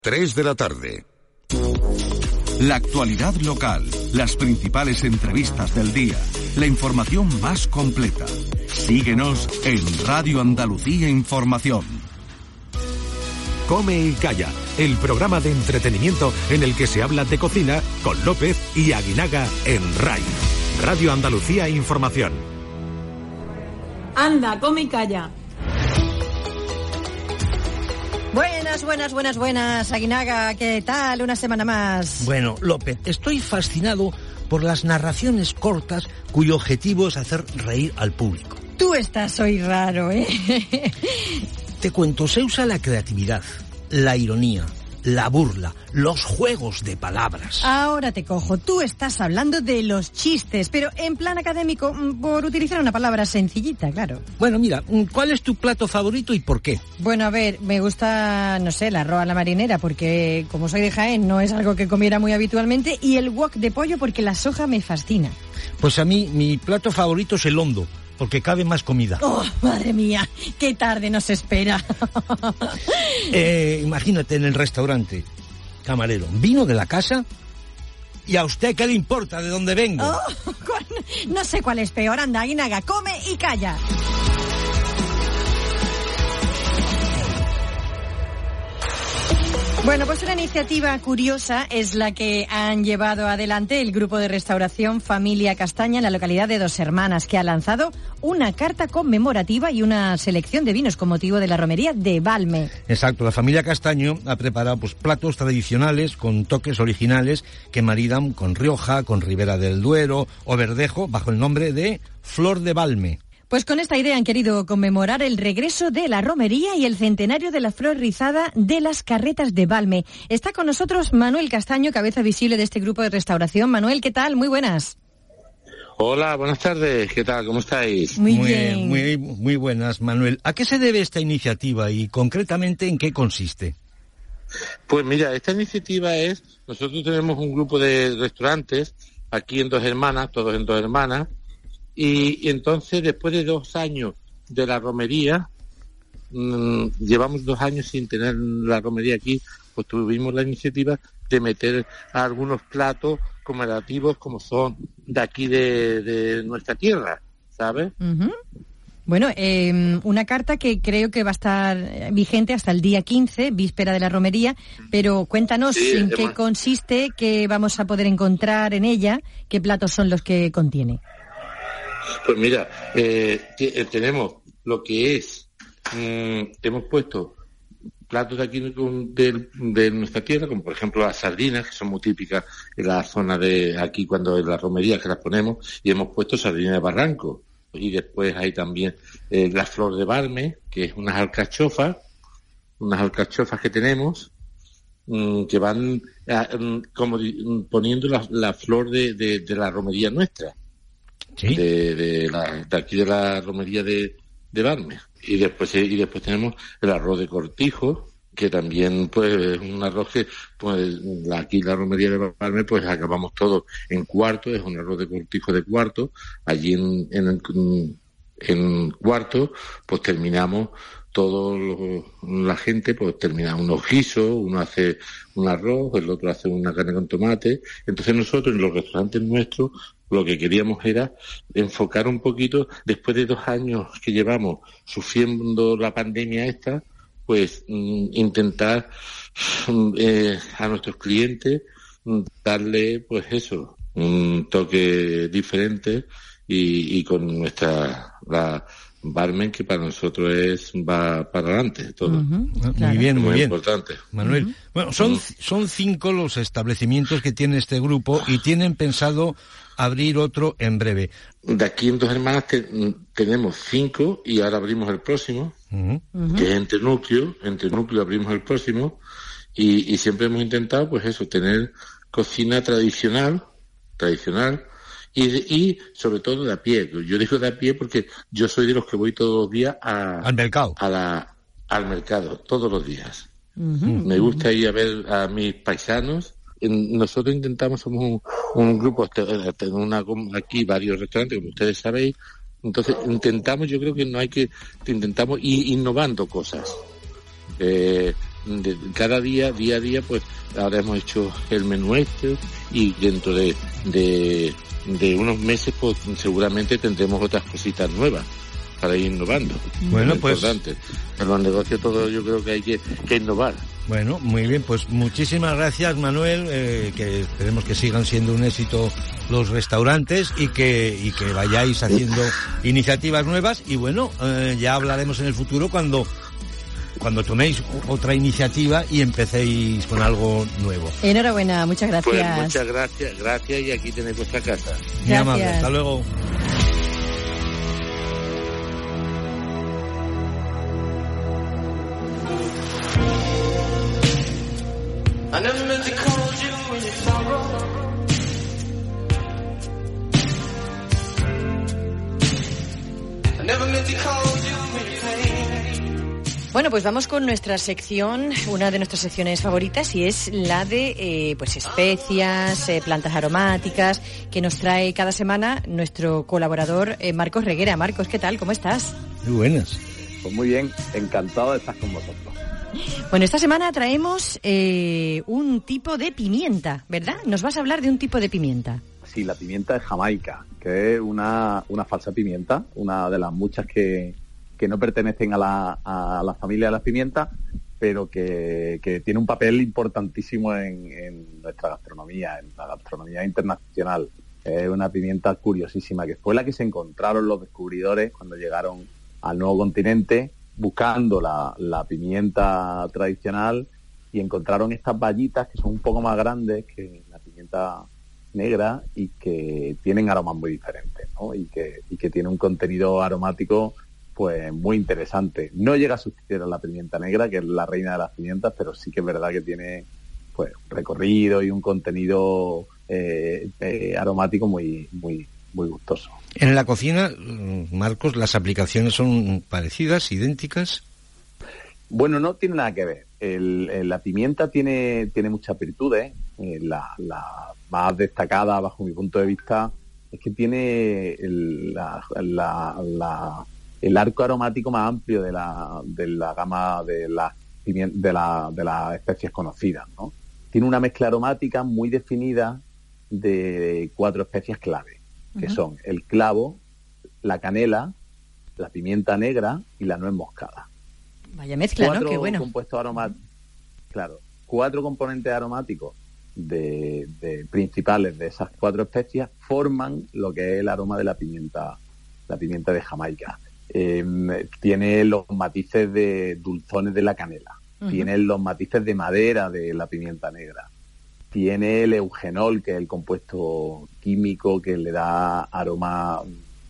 3 de la tarde. La actualidad local, las principales entrevistas del día, la información más completa. Síguenos en Radio Andalucía Información. Come y Calla, el programa de entretenimiento en el que se habla de cocina con López y Aguinaga en RAI. Radio Andalucía Información. Anda, come y calla. Buenas, buenas, buenas, buenas. Aguinaga, ¿qué tal? Una semana más. Bueno, López, estoy fascinado por las narraciones cortas cuyo objetivo es hacer reír al público. Tú estás hoy raro, ¿eh? Te cuento, se usa la creatividad, la ironía, la burla, los juegos de palabras. Ahora te cojo. Tú estás hablando de los chistes, pero en plan académico, mm, por utilizar una palabra sencillita, claro. Bueno, mira, mm, ¿cuál es tu plato favorito y por qué? Bueno, a ver, me gusta, no sé, la arroz a la marinera, porque como soy de Jaén, no es algo que comiera muy habitualmente, y el wok de pollo, porque la soja me fascina. Pues a mí, mi plato favorito es el hondo, porque cabe más comida. Oh, madre mía, qué tarde nos espera. Eh, imagínate en el restaurante, camarero, vino de la casa y a usted qué le importa de dónde vengo. Oh, no sé cuál es peor, anda, Aguinaga, come y calla. Bueno, pues una iniciativa curiosa es la que han llevado adelante el grupo de restauración Familia Castaña en la localidad de Dos Hermanas, que ha lanzado una carta conmemorativa y una selección de vinos con motivo de la romería de Balme. Exacto, la familia Castaño ha preparado pues, platos tradicionales con toques originales que maridan con Rioja, con Ribera del Duero o Verdejo bajo el nombre de Flor de Balme. Pues con esta idea han querido conmemorar el regreso de la romería y el centenario de la flor rizada de las carretas de Balme. Está con nosotros Manuel Castaño, cabeza visible de este grupo de restauración. Manuel, ¿qué tal? Muy buenas. Hola, buenas tardes. ¿Qué tal? ¿Cómo estáis? Muy, bien. Muy, muy buenas, Manuel. ¿A qué se debe esta iniciativa y concretamente en qué consiste? Pues mira, esta iniciativa es, nosotros tenemos un grupo de restaurantes aquí en Dos Hermanas, todos en Dos Hermanas, y, y entonces después de dos años de la romería, mm, llevamos dos años sin tener la romería aquí, pues tuvimos la iniciativa de meter algunos platos conmemorativos como son de aquí de, de nuestra tierra, ¿sabes? Ujú. Bueno, eh, una carta que creo que va a estar vigente hasta el día 15, víspera de la romería, pero cuéntanos Sí, en qué consiste, qué vamos a poder encontrar en ella, qué platos son los que contiene. Pues mira, eh, eh, tenemos lo que es, mm, hemos puesto platos de aquí de, de nuestra tierra, como por ejemplo las sardinas, que son muy típicas en la zona de aquí cuando en la romería que las ponemos, y hemos puesto sardinas de barranco. Y después hay también eh, la flor de barme, que es unas alcachofas, unas alcachofas que tenemos, mm, que van ah, mm, como mm, poniendo la, flor de- de la romería nuestra De, la, de aquí de la romería de, de Barme. Y después, y después tenemos el arroz de cortijo, que también pues es un arroz que pues aquí la romería de Barme pues acabamos todo en cuarto, es un arroz de cortijo de cuarto, allí en, en, en cuarto pues terminamos todo la gente pues termina unos guisos, uno hace un arroz, el otro hace una carne con tomate. Entonces nosotros en los restaurantes nuestros lo que queríamos era enfocar un poquito, después de dos años que llevamos sufriendo la pandemia esta, pues mm, intentar mm, eh, a nuestros clientes mm, darle pues eso, un toque diferente y, y con nuestra la barmen que para nosotros es va para adelante todo. Ah, claro. Muy bien, muy Muy bien. importante. Manuel. Bueno, son, son cinco los establecimientos que tiene este grupo y tienen pensado abrir otro en breve. De aquí en Dos Hermanas te- mm, tenemos cinco y ahora abrimos el próximo. Que es entre núcleo, entre núcleo abrimos el próximo, Y, siempre hemos intentado, pues eso, tener cocina tradicional, tradicional, y, sobre todo de a pie. Yo digo de a pie porque yo soy de los que voy todos los días al mercado. A la, al mercado, todos los días. Me gusta ir a ver a mis paisanos. Nosotros intentamos, somos un, grupo, una, aquí varios restaurantes, como ustedes sabéis, entonces intentamos, yo creo que no hay que, intentamos ir innovando cosas. Eh, cada día, día a día, pues ahora hemos hecho el menú este y dentro de, de, unos meses, pues seguramente tendremos otras cositas nuevas para ir innovando. Bueno, pues. Importante. En los negocios todo yo creo que hay que, que innovar. Bueno, muy bien, pues muchísimas gracias Manuel, eh, que esperemos que sigan siendo un éxito los restaurantes y que, y que vayáis haciendo iniciativas nuevas y bueno, eh, ya hablaremos en el futuro cuando cuando toméis otra iniciativa y empecéis con algo nuevo. Enhorabuena, muchas pues gracias. Pues muchas gracias, gracias y aquí tenéis vuestra casa. Muy amable, hasta luego. Pues vamos con nuestra sección, una de nuestras secciones favoritas, y es la de eh, pues especias, eh, plantas aromáticas, que nos trae cada semana nuestro colaborador eh, Marcos Reguera. Marcos, ¿qué tal? ¿Cómo estás? Muy buenas. Pues muy bien, encantado de estar con vosotros. Bueno, esta semana traemos un tipo de pimienta, ¿verdad? Nos vas a hablar de un tipo de pimienta. Sí, la pimienta de Jamaica, que es una, una falsa pimienta, una de las muchas que, que no pertenecen a la, a la familia de las pimientas, pero que, tiene un papel importantísimo en, nuestra gastronomía, en la gastronomía internacional. Es una pimienta curiosísima, que fue la que se encontraron los descubridores cuando llegaron al nuevo continente buscando la, la pimienta tradicional y encontraron estas vallitas que son un poco más grandes que la pimienta negra y que tienen aromas muy diferentes ¿no? y, que, y que tiene un contenido aromático pues muy interesante. No llega a sustituir a la pimienta negra, que es la reina de las pimientas, pero sí que es verdad que tiene pues recorrido y un contenido eh, eh, aromático muy, muy, muy gustoso. En la cocina, Marcos, las aplicaciones son parecidas, idénticas. Bueno, no tiene nada que ver. la pimienta tiene, tiene muchas virtudes. Eh, la, más destacada, bajo mi punto de vista, es que tiene la, el arco aromático más amplio de la, de la gama de las de, la, de las especies conocidas. ¿no? Tiene una mezcla aromática muy definida de cuatro especies clave, que son el clavo, la canela, la pimienta negra y la nuez moscada. Vaya mezcla, cuatro ¿no? Qué bueno. compuestos aromáticos. Claro, cuatro componentes aromáticos de, de, principales de esas cuatro especies forman lo que es el aroma de la pimienta, la pimienta de Jamaica. Em, tiene los matices de dulzones de la canela, tiene los matices de madera de la pimienta negra, tiene el eugenol, que es el compuesto químico que le da aroma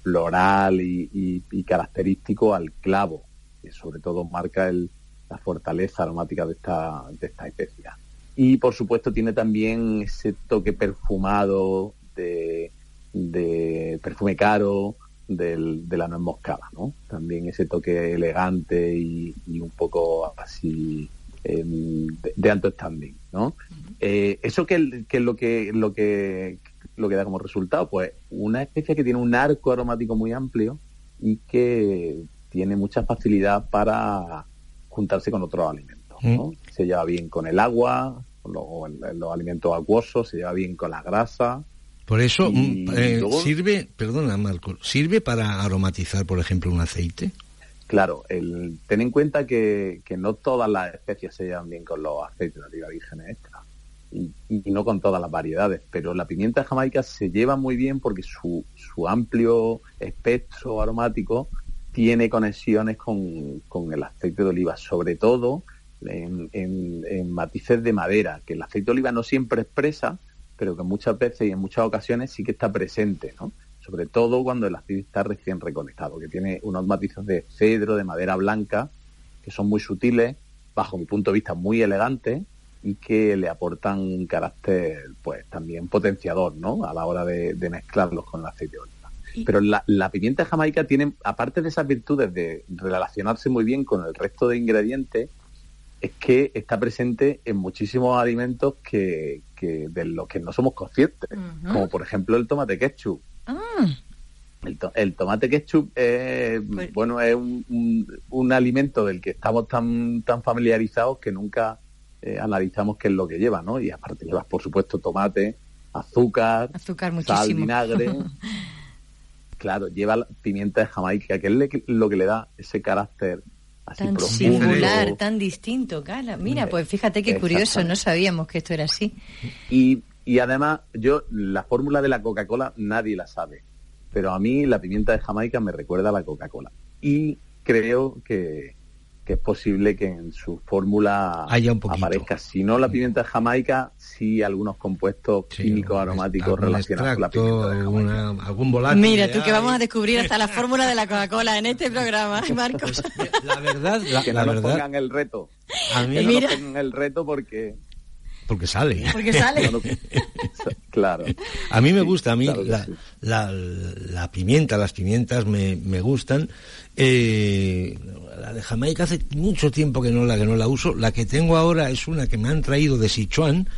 floral y, característico al clavo, que sobre todo marca la fortaleza aromática de esta, de esta especia. Y por supuesto tiene también ese toque perfumado de, de perfume caro, del, de la nuez moscada, ¿no? También ese toque elegante y, un poco así em, de, alto standing, ¿no? Eh, eso que, es lo que lo que lo que da como resultado, pues una especie que tiene un arco aromático muy amplio y que tiene mucha facilidad para juntarse con otros alimentos, ¿no? Mm. Se lleva bien con el agua, con los alimentos acuosos, se lleva bien con la grasa, por eso, mm, eh, sirve, perdona Marco, ¿sirve para aromatizar, por ejemplo, un aceite? Claro, el, ten en cuenta que, no todas las especies se llevan bien con los aceites de oliva virgen extra y, no con todas las variedades, pero la pimienta jamaica se lleva muy bien porque su, su amplio espectro aromático tiene conexiones con, con, el aceite de oliva, sobre todo en, en matices de madera, que el aceite de oliva no siempre expresa, pero que muchas veces y en muchas ocasiones sí que está presente, ¿no? Sobre todo cuando el aceite está recién reconectado, que tiene unos matices de cedro, de madera blanca, que son muy sutiles, bajo mi punto de vista muy elegantes, y que le aportan un carácter pues también potenciador ¿no? a la hora de, mezclarlos con el aceite de oliva. Pero la, la, pimienta jamaica tiene, aparte de esas virtudes de relacionarse muy bien con el resto de ingredientes, es que está presente en muchísimos alimentos que, de los que no somos conscientes, como por ejemplo el tomate ketchup. Ah. El, tomate ketchup es, pues bueno, es un, alimento del que estamos tan, tan familiarizados que nunca eh, analizamos qué es lo que lleva, ¿no? Y aparte llevas, por supuesto, tomate, azúcar, azúcar sal, vinagre. claro, lleva pimienta de Jamaica, que es lo que le da ese carácter tan singular, tan distinto, cara. Mira, pues fíjate qué curioso, no sabíamos que esto era así. Y, y además, yo, la fórmula de la Coca-Cola nadie la sabe, pero a mí la pimienta de Jamaica me recuerda a la Coca-Cola. Y creo que, que es posible que en su fórmula aparezca, si no la pimienta de jamaica, sí algunos compuestos químicos aromáticos relacionados con la pimienta de jamaica. algún volante. Mira, tú que vamos a descubrir hasta la fórmula de la Coca-Cola en este programa, Marcos. La verdad, la, que no nos pongan el reto. A mí, que no pongan el reto porque porque sale. Porque sale. claro. A mí me gusta, a mí la, la, pimienta, las pimientas me, me gustan. Eh, la de Jamaica hace mucho tiempo que no la que no la uso. La que tengo ahora es una que me han traído de Sichuan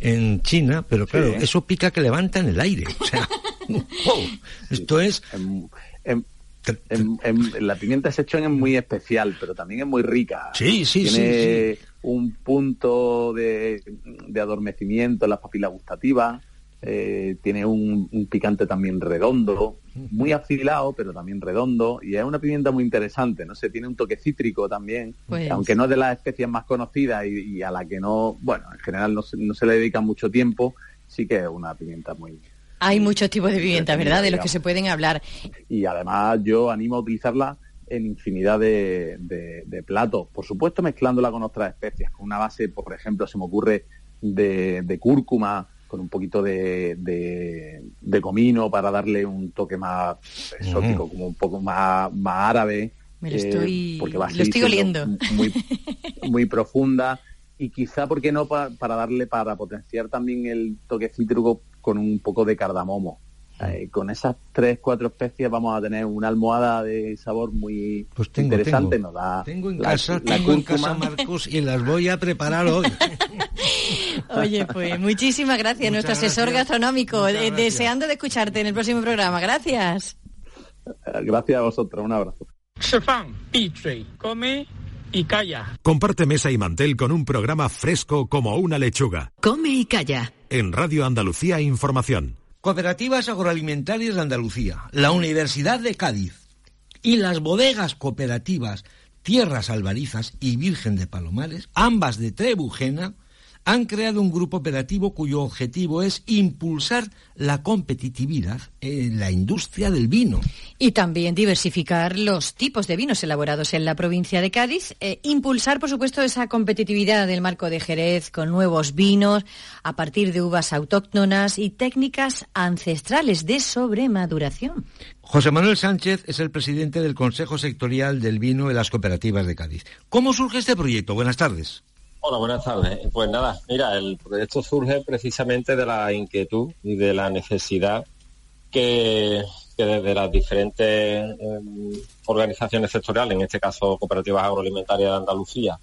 en China, pero claro, eso pica que levanta en el aire. O sea, esto es. La pimienta Sichuan es muy especial, pero también es muy rica. Sí, sí, Tiene un punto de, adormecimiento en las papilas gustativas. Eh, tiene un, picante también redondo, muy afilado, pero también redondo, y es una pimienta muy interesante, no sé, tiene un toque cítrico también, pues aunque no es de las especies más conocidas y, a la que no, bueno, en general no se, no se le dedica mucho tiempo, sí que es una pimienta muy... Hay muchos tipos de pimienta, ¿verdad? De los que se pueden hablar. Y además yo animo a utilizarla en infinidad de, de, platos. Por supuesto, mezclándola con otras especias, con una base, por ejemplo, se me ocurre de, de cúrcuma, con un poquito de, de, comino para darle un toque más exótico, como un poco más, más árabe. Me lo eh, estoy, porque va lo estoy oliendo. Muy, muy profunda y quizá, ¿por qué no? para darle, para potenciar también el toque cítrico con un poco de cardamomo. Eh, con esas tres, cuatro especies vamos a tener una almohada de sabor muy pues interesante. Tengo, tengo en casa, tengo en casa, Marcos, y las voy a preparar hoy. Oye, pues muchísimas gracias, nuestro asesor gastronómico, eh, deseando de escucharte en el próximo programa. Gracias. Gracias a vosotros, un abrazo. come y calla. Comparte mesa y mantel con un programa fresco como una lechuga. Come y calla. En Radio Andalucía Información. Cooperativas Agroalimentarias de Andalucía, la Universidad de Cádiz y las bodegas cooperativas Tierras Albarizas y Virgen de Palomares, ambas de Trebujena, han creado un grupo operativo cuyo objetivo es impulsar la competitividad en la industria del vino. Y también diversificar los tipos de vinos elaborados en la provincia de Cádiz, e impulsar, por supuesto, esa competitividad del marco de Jerez con nuevos vinos a partir de uvas autóctonas y técnicas ancestrales de sobremaduración. José Manuel Sánchez es el presidente del Consejo Sectorial del Vino de las Cooperativas de Cádiz. ¿Cómo surge este proyecto? Buenas tardes. Hola, buenas tardes. Pues nada, mira, el proyecto surge precisamente de la inquietud y de la necesidad que, desde las diferentes em, organizaciones sectoriales, en este caso cooperativas agroalimentarias de Andalucía,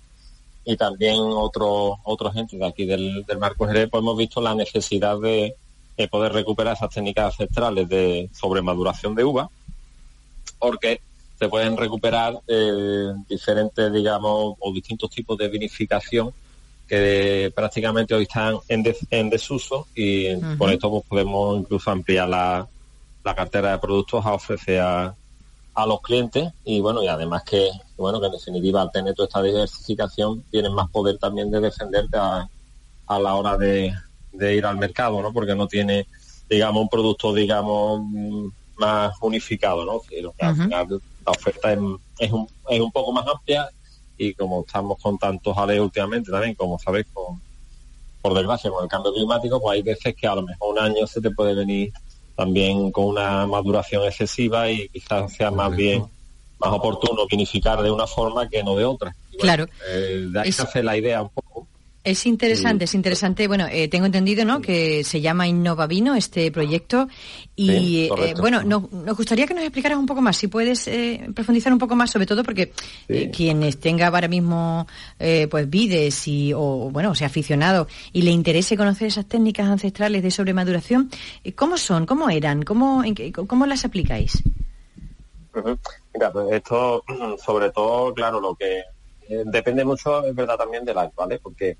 y también otros otros entes de aquí del, Marco Jerez, pues hemos visto la necesidad de, poder recuperar esas técnicas ancestrales de sobremaduración de uva, porque se pueden recuperar eh, diferentes, digamos, o distintos tipos de vinificación que prácticamente hoy están en, desuso y por esto pues, podemos incluso ampliar la, cartera de productos a ofrecer a, los clientes y bueno y además que bueno que en definitiva al tener toda esta diversificación tienen más poder también de defenderte a, la hora de, ir al mercado no porque no tiene digamos un producto digamos más unificado no al final la oferta es, un, es un poco más amplia y como estamos con tantos ales últimamente también, como sabéis, con, por desgracia con el cambio climático, pues hay veces que a lo mejor un año se te puede venir también con una maduración excesiva y quizás sea más bien más oportuno vinificar de una forma que no de otra. claro. Eh, de ahí se hace la idea un poco Es interesante, es interesante. Bueno, eh, tengo entendido, ¿no? Que se llama Innova Vino este proyecto y eh, bueno, nos gustaría que nos explicaras un poco más, si puedes eh, profundizar un poco más, sobre todo porque quienes tenga ahora mismo pues vides y o bueno, sea aficionado y le interese conocer esas técnicas ancestrales de sobremaduración, ¿cómo son? ¿Cómo eran? ¿Cómo cómo las aplicáis? Mira, pues esto, sobre todo, claro, lo que depende mucho, es verdad, también del año, ¿vale? Porque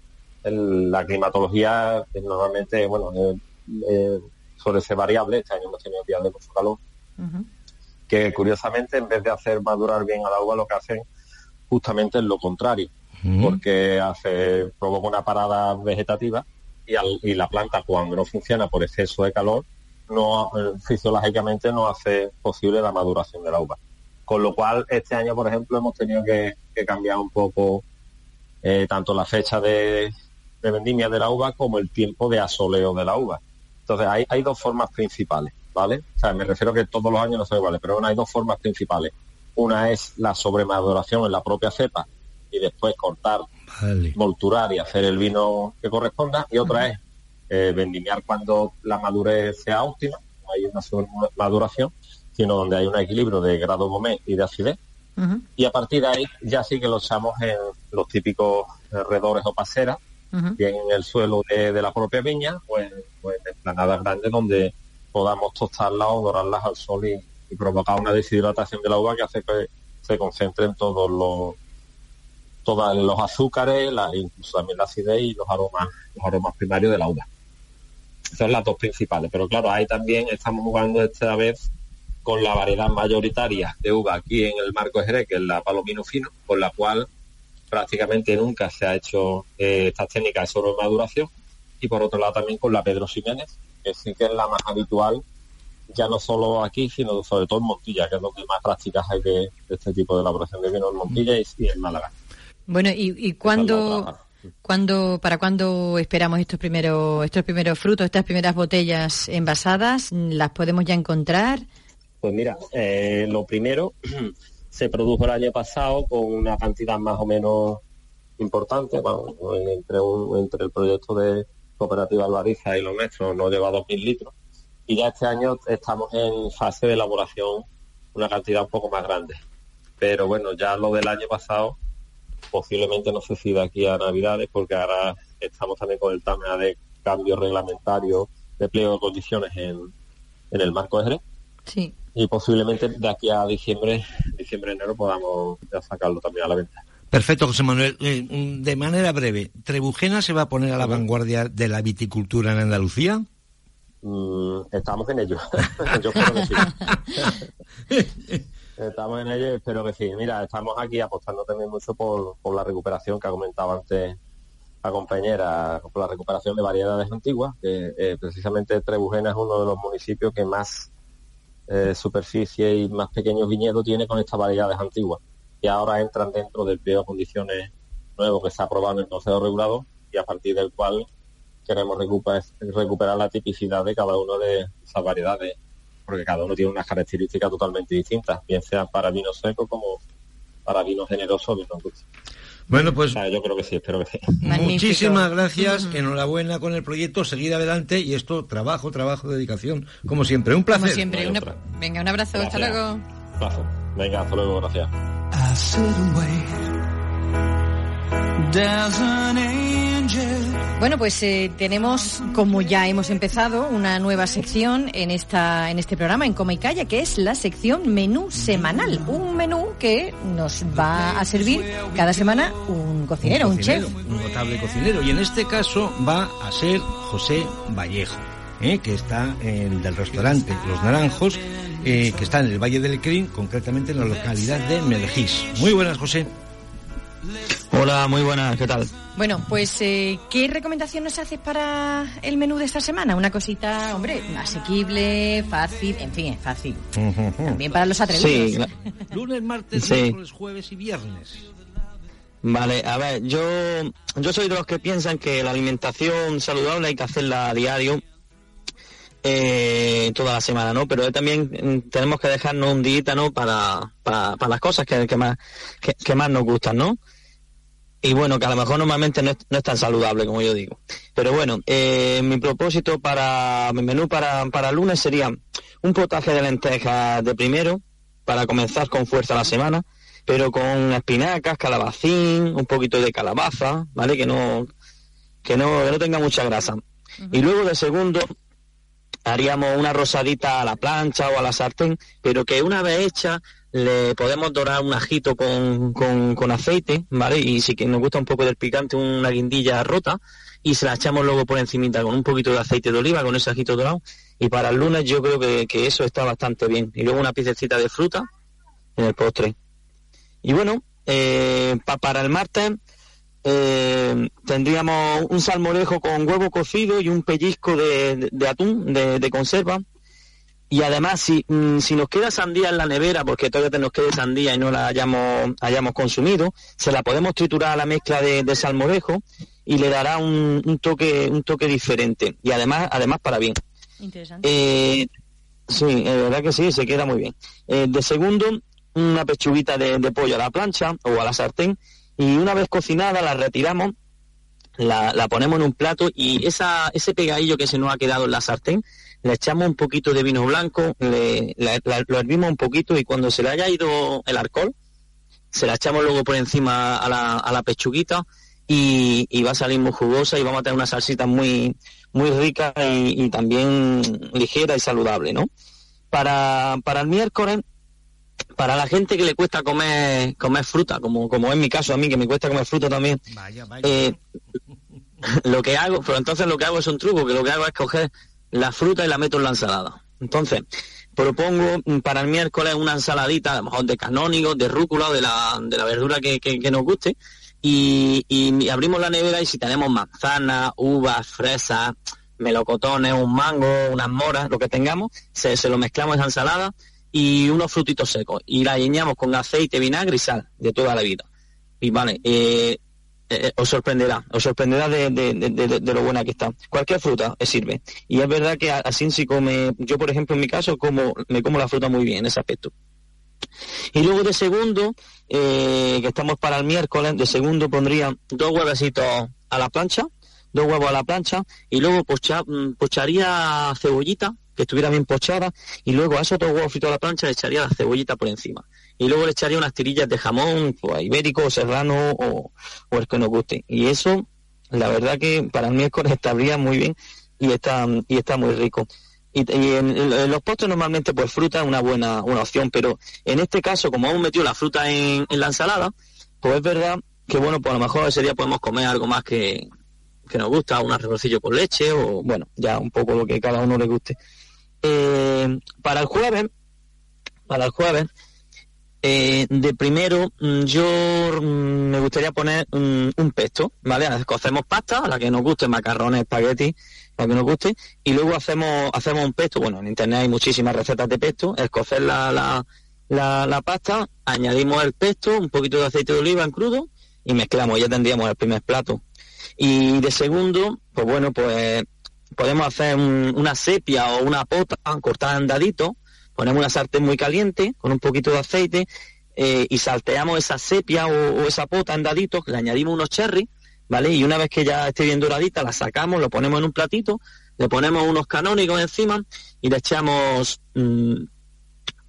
la climatología normalmente, bueno, eh, eh, suele ser variable. Este año hemos tenido días de mucho calor. Que curiosamente, en vez de hacer madurar bien al agua, lo que hacen justamente es lo contrario. Porque hace, provoca una parada vegetativa y, la planta, cuando no funciona por exceso de calor, no eh, fisiológicamente no hace posible la maduración del agua. Con lo cual, este año, por ejemplo, hemos tenido que, cambiar un poco tanto la fecha de, de vendimia de la uva como el tiempo de asoleo de la uva. Entonces hay, hay dos formas principales, ¿vale? O sea, me refiero a que todos los años no son iguales, pero bueno, hay dos formas principales. Una es la sobremaduración en la propia cepa y después cortar, molturar y hacer el vino que corresponda. Y otra es eh, vendimiar cuando la madurez sea óptima, no hay una sobremaduración, sino donde hay un equilibrio de grado momé y de acidez. Y a partir de ahí ya sí que lo echamos en los típicos redores o paseras, bien en el suelo de, la propia viña, pues, pues en planadas grandes donde podamos tostarlas o dorarlas al sol y, provocar una deshidratación de la uva que hace que se concentren todos los todos los azúcares, la, incluso también la acidez y los aromas, los aromas primarios de la uva. Son las dos principales, pero claro, ahí también estamos jugando esta vez con la variedad mayoritaria de uva aquí en el marco Jerez, que es la Palomino Fino, con la cual prácticamente nunca se ha hecho eh, estas técnicas de sobremaduración y por otro lado también con la Pedro Ximénez, que sí que es la más habitual, ya no solo aquí, sino sobre todo en Montilla, que es donde más prácticas hay de, este tipo de elaboración de vino en Montilla y, en Málaga. Bueno, ¿y, y cuándo, para cuándo esperamos estos primeros, estos primeros frutos, estas primeras botellas envasadas? ¿Las podemos ya encontrar? Pues mira, eh, lo primero se produjo el año pasado con una cantidad más o menos importante, entre, entre el proyecto de Cooperativa Albariza y los nuestros no lleva 2.000 litros y ya este año estamos en fase de elaboración una cantidad un poco más grande. Pero bueno, ya lo del año pasado posiblemente no se siga aquí a Navidades porque ahora estamos también con el tema de cambio reglamentario de pliego de condiciones en, en el marco Jerez. Sí y posiblemente de aquí a diciembre, diciembre enero podamos sacarlo también a la venta. Perfecto, José Manuel. Eh, mm, de manera breve, ¿Trebujena se va a poner a la vanguardia de la viticultura en Andalucía? Mm, estamos en ello. Yo espero que sí. estamos en ello, espero que sí. Mira, estamos aquí apostando también mucho por, la recuperación que ha comentado antes la compañera, por la recuperación de variedades antiguas. Que, eh, precisamente Trebujena es uno de los municipios que más eh, superficie y más pequeños viñedos tiene con estas variedades antiguas. Y ahora entran dentro del pliego de condiciones nuevo que se ha aprobado en el Consejo Regulado y a partir del cual queremos recuperar, la tipicidad de cada uno de esas variedades, porque cada uno tiene unas características totalmente distintas, bien sea para vino seco como para vino generoso o vino dulce. Bueno, pues yo creo que sí, espero que sí. Muchísimas gracias, enhorabuena con el proyecto, seguir adelante y esto, trabajo, trabajo, dedicación, como siempre, un placer. Como siempre, venga, un abrazo, hasta luego. Venga, hasta luego, gracias. Bueno, pues eh, tenemos, como ya hemos empezado, una nueva sección en esta en este programa, en Coma y Calla, que es la sección menú semanal. Un menú que nos va a servir cada semana un cocinero, un, chef. Un notable cocinero. Y en este caso va a ser José Vallejo, ¿eh? que está en, del restaurante Los Naranjos, eh, que está en el Valle del Crin, concretamente en la localidad de Melgís. Muy buenas, José. Hola, muy buenas, ¿qué tal? Bueno, pues eh, ¿qué recomendación nos haces para el menú de esta semana? Una cosita, hombre, asequible, fácil, en fin, fácil. También para los atrevidos. Sí. Lunes, martes, miércoles, jueves y viernes. Vale, a ver, yo, yo soy de los que piensan que la alimentación saludable hay que hacerla a diario, eh, toda la semana, ¿no? Pero también mm, tenemos que dejarnos un día, ¿no? Para, para, las cosas que, que más, que más nos gustan, ¿no? Y bueno, que a lo mejor normalmente no es, tan saludable como yo digo. Pero bueno, eh, mi propósito para mi menú para, para lunes sería un potaje de lentejas de primero, para comenzar con fuerza la semana, pero con espinacas, calabacín, un poquito de calabaza, ¿vale? Que no, que no, que no tenga mucha grasa. Y luego de segundo haríamos una rosadita a la plancha o a la sartén, pero que una vez hecha le podemos dorar un ajito con, con, aceite, ¿vale? Y si que nos gusta un poco del picante, una guindilla rota, y se la echamos luego por encimita con un poquito de aceite de oliva, con ese ajito dorado. Y para el lunes yo creo que, eso está bastante bien. Y luego una piececita de fruta en el postre. Y bueno, eh, para el martes eh, tendríamos un salmorejo con huevo cocido y un pellizco de, atún de, conserva. Y además, si, mm, si nos queda sandía en la nevera, porque todavía nos quede sandía y no la hayamos, hayamos consumido, se la podemos triturar a la mezcla de, salmorejo y le dará un, toque un toque diferente. Y además, además para bien. Interesante. Eh, sí, es verdad que sí, se queda muy bien. Eh, de segundo, una pechuguita de, de pollo a la plancha o a la sartén y una vez cocinada la retiramos, la, la ponemos en un plato y esa, ese pegadillo que se nos ha quedado en la sartén, le echamos un poquito de vino blanco, le, lo hervimos un poquito y cuando se le haya ido el alcohol, se la echamos luego por encima a la, a la pechuguita y, y, va a salir muy jugosa y vamos a tener una salsita muy, muy rica y, y también ligera y saludable, ¿no? Para, para el miércoles para la gente que le cuesta comer comer fruta, como, como es mi caso a mí, que me cuesta comer fruta también, eh, lo que hago, pero entonces lo que hago es un truco, que lo que hago es coger la fruta y la meto en la ensalada. Entonces, propongo para el miércoles una ensaladita, a lo mejor de canónigos, de rúcula, de la, de la verdura que, nos guste, y, y, abrimos la nevera y si tenemos manzanas, uvas, fresas, melocotones, un mango, unas moras, lo que tengamos, se, se lo mezclamos en esa ensalada y unos frutitos secos. Y la lleñamos con aceite, vinagre y sal de toda la vida. Y vale, eh, eh, os sorprenderá, os sorprenderá de, lo buena que está. Cualquier fruta sirve. Y es verdad que así si come, yo por ejemplo en mi caso como, me como la fruta muy bien en ese aspecto. Y luego de segundo, eh, que estamos para el miércoles, de segundo pondría dos huevecitos a la plancha, dos huevos a la plancha, y luego mm, pocharía cebollita, que estuviera bien pochada y luego a esos dos huevos fritos a la plancha le echaría la cebollita por encima. Y luego le echaría unas tirillas de jamón, pues, ibérico, serrano o, o, el que nos guste. Y eso, la verdad que para el miércoles estaría muy bien y está, y está muy rico. Y, en, los postres normalmente pues fruta es una buena una opción, pero en este caso, como hemos metido la fruta en, en la ensalada, pues es verdad que bueno, pues a lo mejor ese día podemos comer algo más que, que nos gusta, un arrocillo con leche o bueno, ya un poco lo que cada uno le guste. Eh, para el jueves, para el jueves, eh, de primero mm, yo mm, me gustaría poner un, pesto, ¿vale? Cocemos pasta, a la que nos guste, macarrones, espagueti, la que nos guste, y luego hacemos, hacemos un pesto, bueno, en internet hay muchísimas recetas de pesto, es cocer la, la, la, la pasta, añadimos el pesto, un poquito de aceite de oliva en crudo, y mezclamos, ya tendríamos el primer plato. Y de segundo, pues bueno, pues podemos hacer una sepia o una pota cortada en daditos, ponemos una sartén muy caliente con un poquito de aceite eh, y salteamos esa sepia o, esa pota en daditos, le añadimos unos cherry, ¿vale? Y una vez que ya esté bien doradita, la sacamos, lo ponemos en un platito, le ponemos unos canónicos encima y le echamos, mm,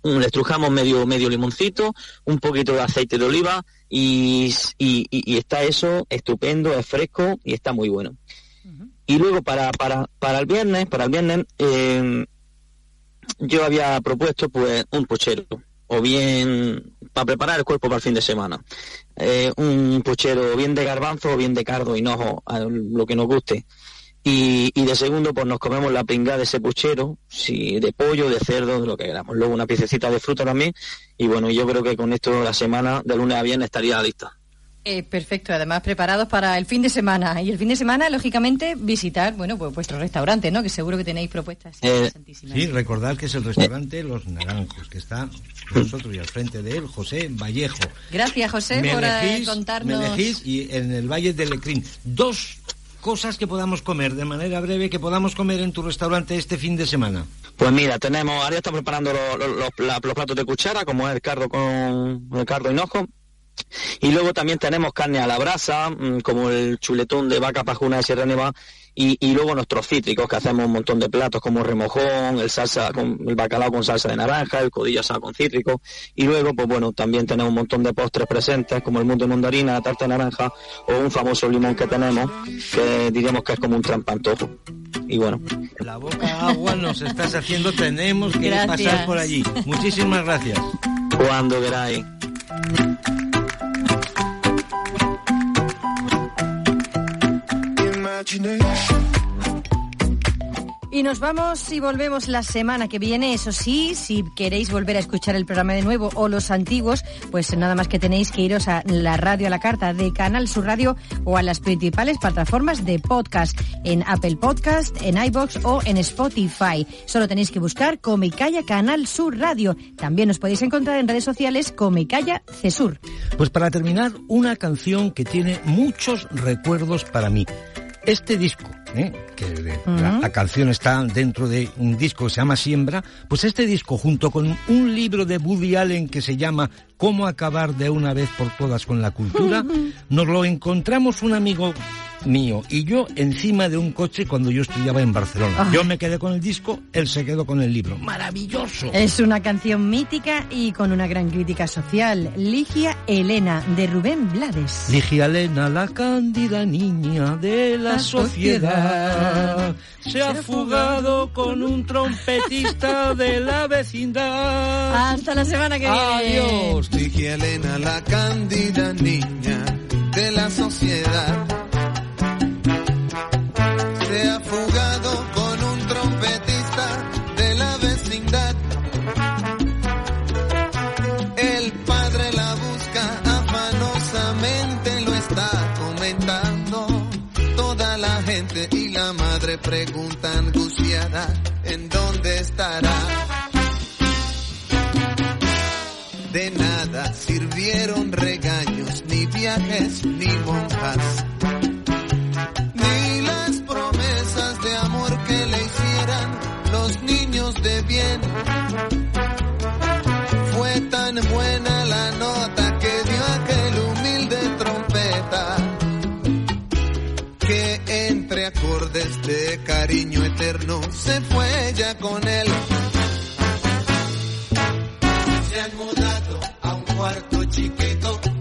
le estrujamos medio, medio limoncito, un poquito de aceite de oliva y, y está eso estupendo, es fresco y está muy bueno. Y luego para, para, para el viernes, para el viernes, eh, yo había propuesto pues un puchero, o bien para preparar el cuerpo para el fin de semana. Eh, un puchero bien de garbanzo o bien de cardo, hinojo, lo que nos guste. Y, y, de segundo, pues nos comemos la pingada de ese puchero, si de pollo, de cerdo, de lo que queramos. Luego una piececita de fruta también. Y bueno, yo creo que con esto la semana, de lunes a viernes, estaría lista. Eh, perfecto, además preparados para el fin de semana. Y el fin de semana, lógicamente, visitar, bueno, pues vuestro restaurante, ¿no? Que seguro que tenéis propuestas eh, Sí, recordad que es el restaurante Los Naranjos, que está nosotros y al frente de él, José Vallejo. Gracias, José, por eh, contarnos. y en el Valle del Lecrín. Dos cosas que podamos comer de manera breve, que podamos comer en tu restaurante este fin de semana. Pues mira, tenemos, ahora está preparando los, los, platos de cuchara, como es el cardo con el cardo hinojo, Y luego también tenemos carne a la brasa, mm, como el chuletón de vaca pajuna de Sierra Nevada, y, y, luego nuestros cítricos, que hacemos un montón de platos como remojón, el salsa con el bacalao con salsa de naranja, el codillo asado con cítrico. Y luego, pues bueno, también tenemos un montón de postres presentes, como el mundo de mandarina, la tarta de naranja, o un famoso limón que tenemos, que diríamos que es como un trampantojo. Y bueno. La boca agua nos estás haciendo, tenemos que pasar por allí. Muchísimas gracias. Cuando queráis. Y nos vamos y volvemos la semana que viene. Eso sí, si queréis volver a escuchar el programa de nuevo o los antiguos, pues nada más que tenéis que iros a la radio a la carta de Canal Sur Radio o a las principales plataformas de podcast, en Apple Podcast, en iBox o en Spotify. Solo tenéis que buscar Comicaya Canal Sur Radio. También os podéis encontrar en redes sociales Comicaya Cesur. Pues para terminar, una canción que tiene muchos recuerdos para mí. Este disco, ¿eh? que la, la, canción está dentro de un disco que se llama Siembra, pues este disco junto con un libro de Woody Allen que se llama Cómo acabar de una vez por todas con la cultura, nos lo encontramos un amigo mío y yo encima de un coche cuando yo estudiaba en Barcelona. Ah. Yo me quedé con el disco, él se quedó con el libro. ¡Maravilloso! Es una canción mítica y con una gran crítica social. Ligia Elena, de Rubén Blades. Ligia Elena, la cándida niña de la, La sociedad, se ha fugado con un trompetista de la vecindad. Hasta la semana que viene. Adiós. Ligia Elena, la cándida niña chiquito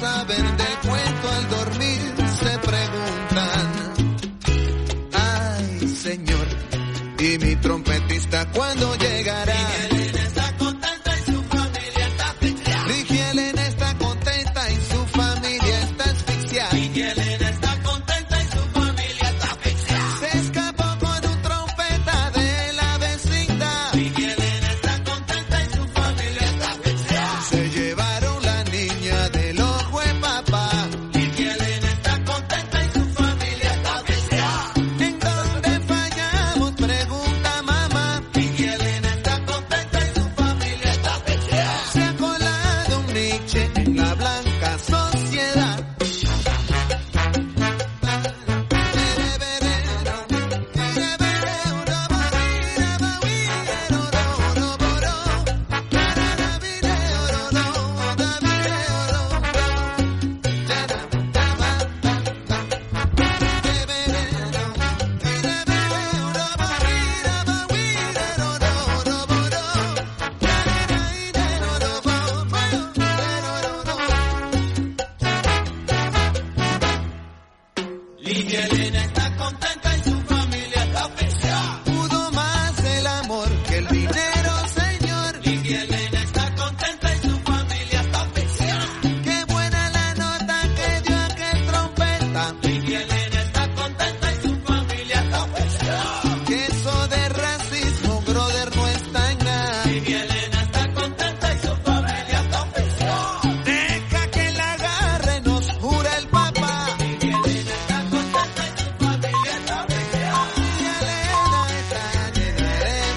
saben de